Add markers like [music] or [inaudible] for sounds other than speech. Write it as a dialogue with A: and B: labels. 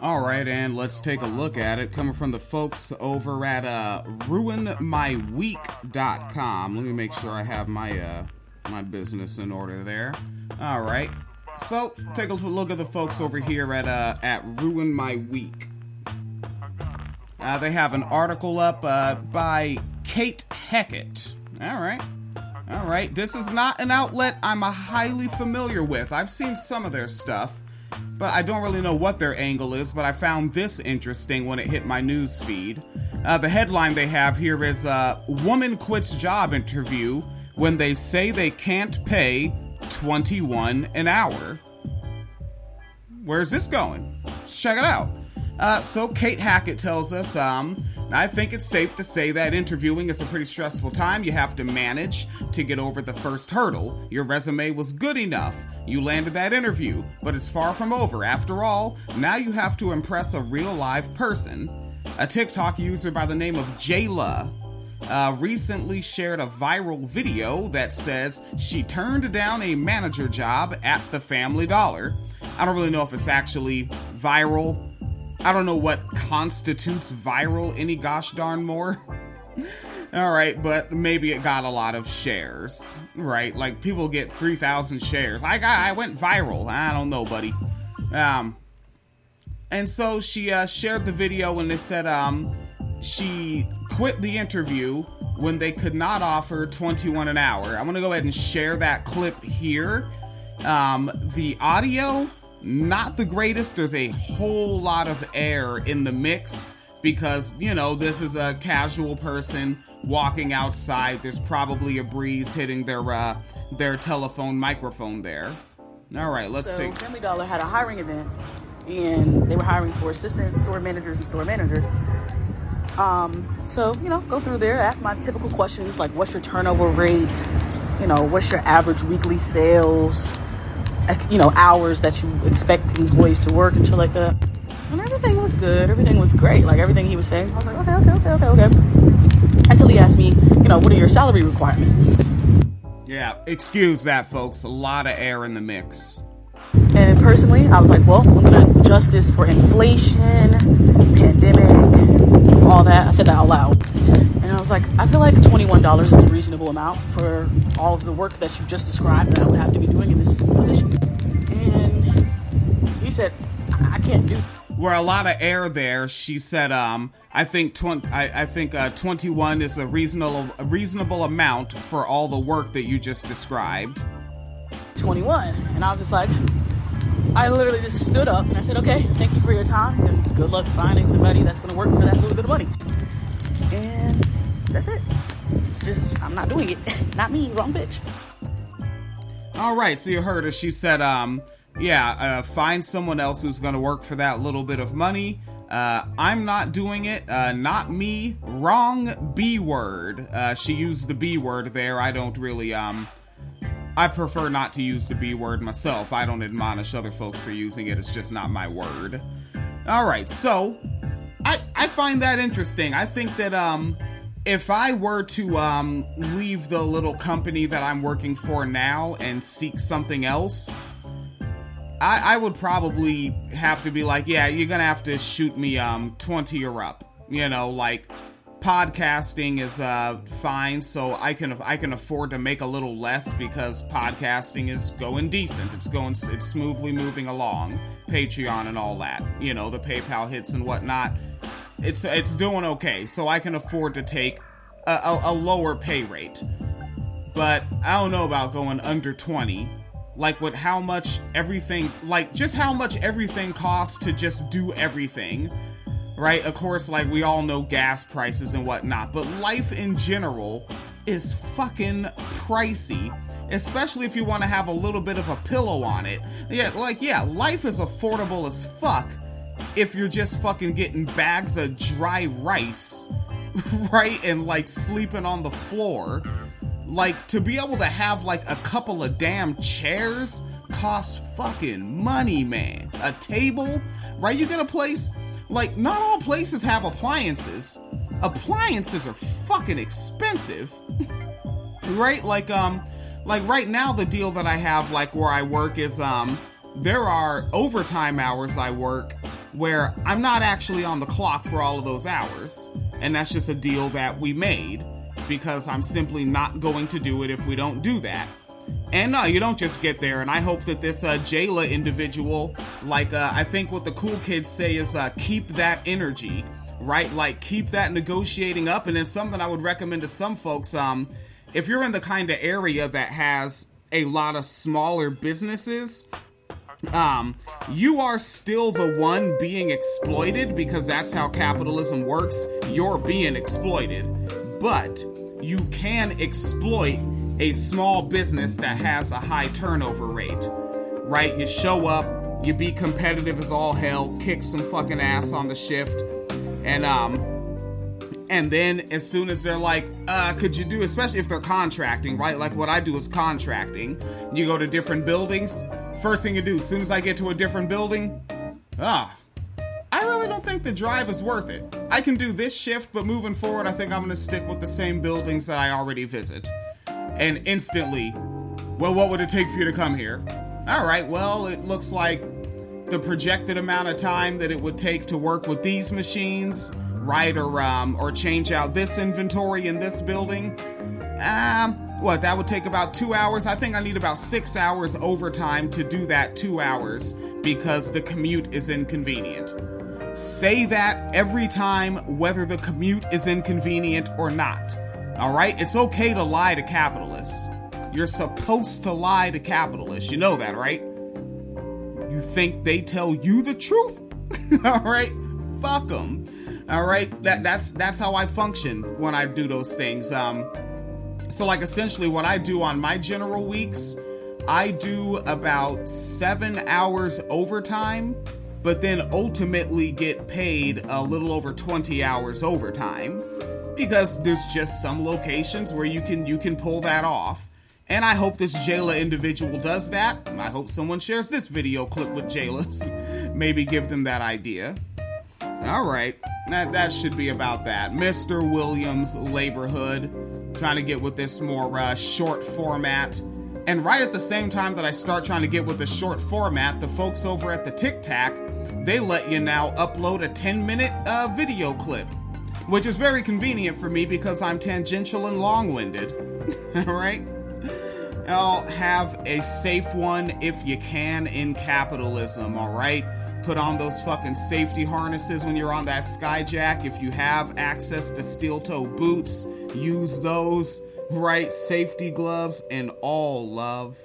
A: All right, and let's take a look at it. Coming from the folks over at uh, ruinmyweek.com. Let me make sure I have my uh, my business in order there. All right. So take a look at the folks over here at uh, at Ruin My Week. Uh, they have an article up uh, by Kate Hackett. All right. All right. This is not an outlet I'm highly familiar with. I've seen some of their stuff but I don't really know what their angle is. But I found this interesting when it hit my news feed. Uh, the headline they have here is uh, "Woman quits job interview when they say they can't pay 21 an hour." Where's this going? Let's check it out. Uh, so Kate Hackett tells us, um, I think it's safe to say that interviewing is a pretty stressful time. You have to manage to get over the first hurdle. Your resume was good enough. You landed that interview, but it's far from over. After all, now you have to impress a real live person. A TikTok user by the name of Jayla uh, recently shared a viral video that says she turned down a manager job at the Family Dollar. I don't really know if it's actually viral. I don't know what constitutes viral any gosh darn more. [laughs] All right, but maybe it got a lot of shares, right? Like people get 3,000 shares. I got I went viral. I don't know, buddy. Um and so she uh, shared the video and it said um she quit the interview when they could not offer 21 an hour. I'm going to go ahead and share that clip here. Um the audio not the greatest. There's a whole lot of air in the mix because, you know, this is a casual person walking outside. There's probably a breeze hitting their uh, their telephone microphone there. All right, let's
B: so
A: take.
B: Family Dollar had a hiring event, and they were hiring for assistant store managers and store managers. Um, so you know, go through there, ask my typical questions like, what's your turnover rate? You know, what's your average weekly sales? You know, hours that you expect employees to work and shit like that. And everything was good. Everything was great. Like everything he was saying, I was like, okay, okay, okay, okay, okay. Until he asked me, you know, what are your salary requirements?
A: Yeah, excuse that, folks. A lot of air in the mix.
B: And personally, I was like, well, I'm gonna adjust this for inflation, pandemic, all that. I said that out loud. And I was like, I feel like $21 is a reasonable amount for all of the work that you just described that I would have to be doing in this position. Said, I can't do
A: were a lot of air there. She said, um, I think 20, I, I think uh, 21 is a reasonable a reasonable amount for all the work that you just described.
B: 21, and I was just like, I literally just stood up and I said, okay, thank you for your time and good luck finding somebody that's going to work for that little bit of money. And that's it. Just I'm not doing it. [laughs] not me, wrong bitch.
A: All right, so you heard her. She said, um yeah, uh, find someone else who's going to work for that little bit of money. Uh, I'm not doing it. Uh, not me. Wrong B word. Uh, she used the B word there. I don't really, um, I prefer not to use the B word myself. I don't admonish other folks for using it. It's just not my word. All right, so I I find that interesting. I think that um if I were to um leave the little company that I'm working for now and seek something else, I, I would probably have to be like, yeah, you're gonna have to shoot me um 20 or up. You know, like podcasting is uh fine, so I can I can afford to make a little less because podcasting is going decent. It's going it's smoothly moving along. Patreon and all that. You know, the PayPal hits and whatnot. It's it's doing okay, so I can afford to take a, a, a lower pay rate. But I don't know about going under 20 like with how much everything like just how much everything costs to just do everything right? Of course like we all know gas prices and whatnot but life in general is fucking pricey especially if you want to have a little bit of a pillow on it. Yeah like yeah life is affordable as fuck if you're just fucking getting bags of dry rice [laughs] right and like sleeping on the floor like to be able to have like a couple of damn chairs costs fucking money, man. A table, right? You get a place like not all places have appliances. Appliances are fucking expensive. [laughs] right? Like um like right now the deal that I have like where I work is um there are overtime hours I work where I'm not actually on the clock for all of those hours. And that's just a deal that we made because I'm simply not going to do it if we don't do that. And no, you don't just get there. And I hope that this uh, Jayla individual, like uh, I think what the cool kids say is uh, keep that energy, right? Like keep that negotiating up. And it's something I would recommend to some folks. Um, if you're in the kind of area that has a lot of smaller businesses, um, you are still the one being exploited because that's how capitalism works. You're being exploited. But you can exploit a small business that has a high turnover rate, right? You show up, you be competitive as all hell, kick some fucking ass on the shift, and, um, and then as soon as they're like, uh, could you do, especially if they're contracting, right? Like what I do is contracting. You go to different buildings, First thing you do, as soon as I get to a different building, ah, I really don't think the drive is worth it. I can do this shift, but moving forward, I think I'm gonna stick with the same buildings that I already visit. And instantly, well, what would it take for you to come here? All right, well, it looks like the projected amount of time that it would take to work with these machines, right, or um, or change out this inventory in this building. Um, what that would take about two hours i think i need about six hours overtime to do that two hours because the commute is inconvenient say that every time whether the commute is inconvenient or not. All right? It's okay to lie to capitalists. You're supposed to lie to capitalists. You know that right? You think they tell you the truth? [laughs] All right? Fuck them all right? That that's that's how i function when i do those things. Um so, like, essentially, what I do on my general weeks, I do about seven hours overtime, but then ultimately get paid a little over 20 hours overtime because there's just some locations where you can you can pull that off. And I hope this Jayla individual does that. I hope someone shares this video clip with Jayla's. [laughs] Maybe give them that idea. All right, that, that should be about that. Mr. Williams, Laborhood trying to get with this more uh, short format. And right at the same time that I start trying to get with the short format, the folks over at the TikTok, they let you now upload a 10 minute uh, video clip, which is very convenient for me because I'm tangential and long winded. All [laughs] right? I'll have a safe one if you can in capitalism, all right? Put on those fucking safety harnesses when you're on that skyjack. If you have access to steel toe boots, use those, right? Safety gloves and all love.